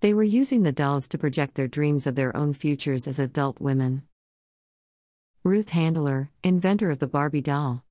They were using the dolls to project their dreams of their own futures as adult women. Ruth Handler, inventor of the Barbie doll.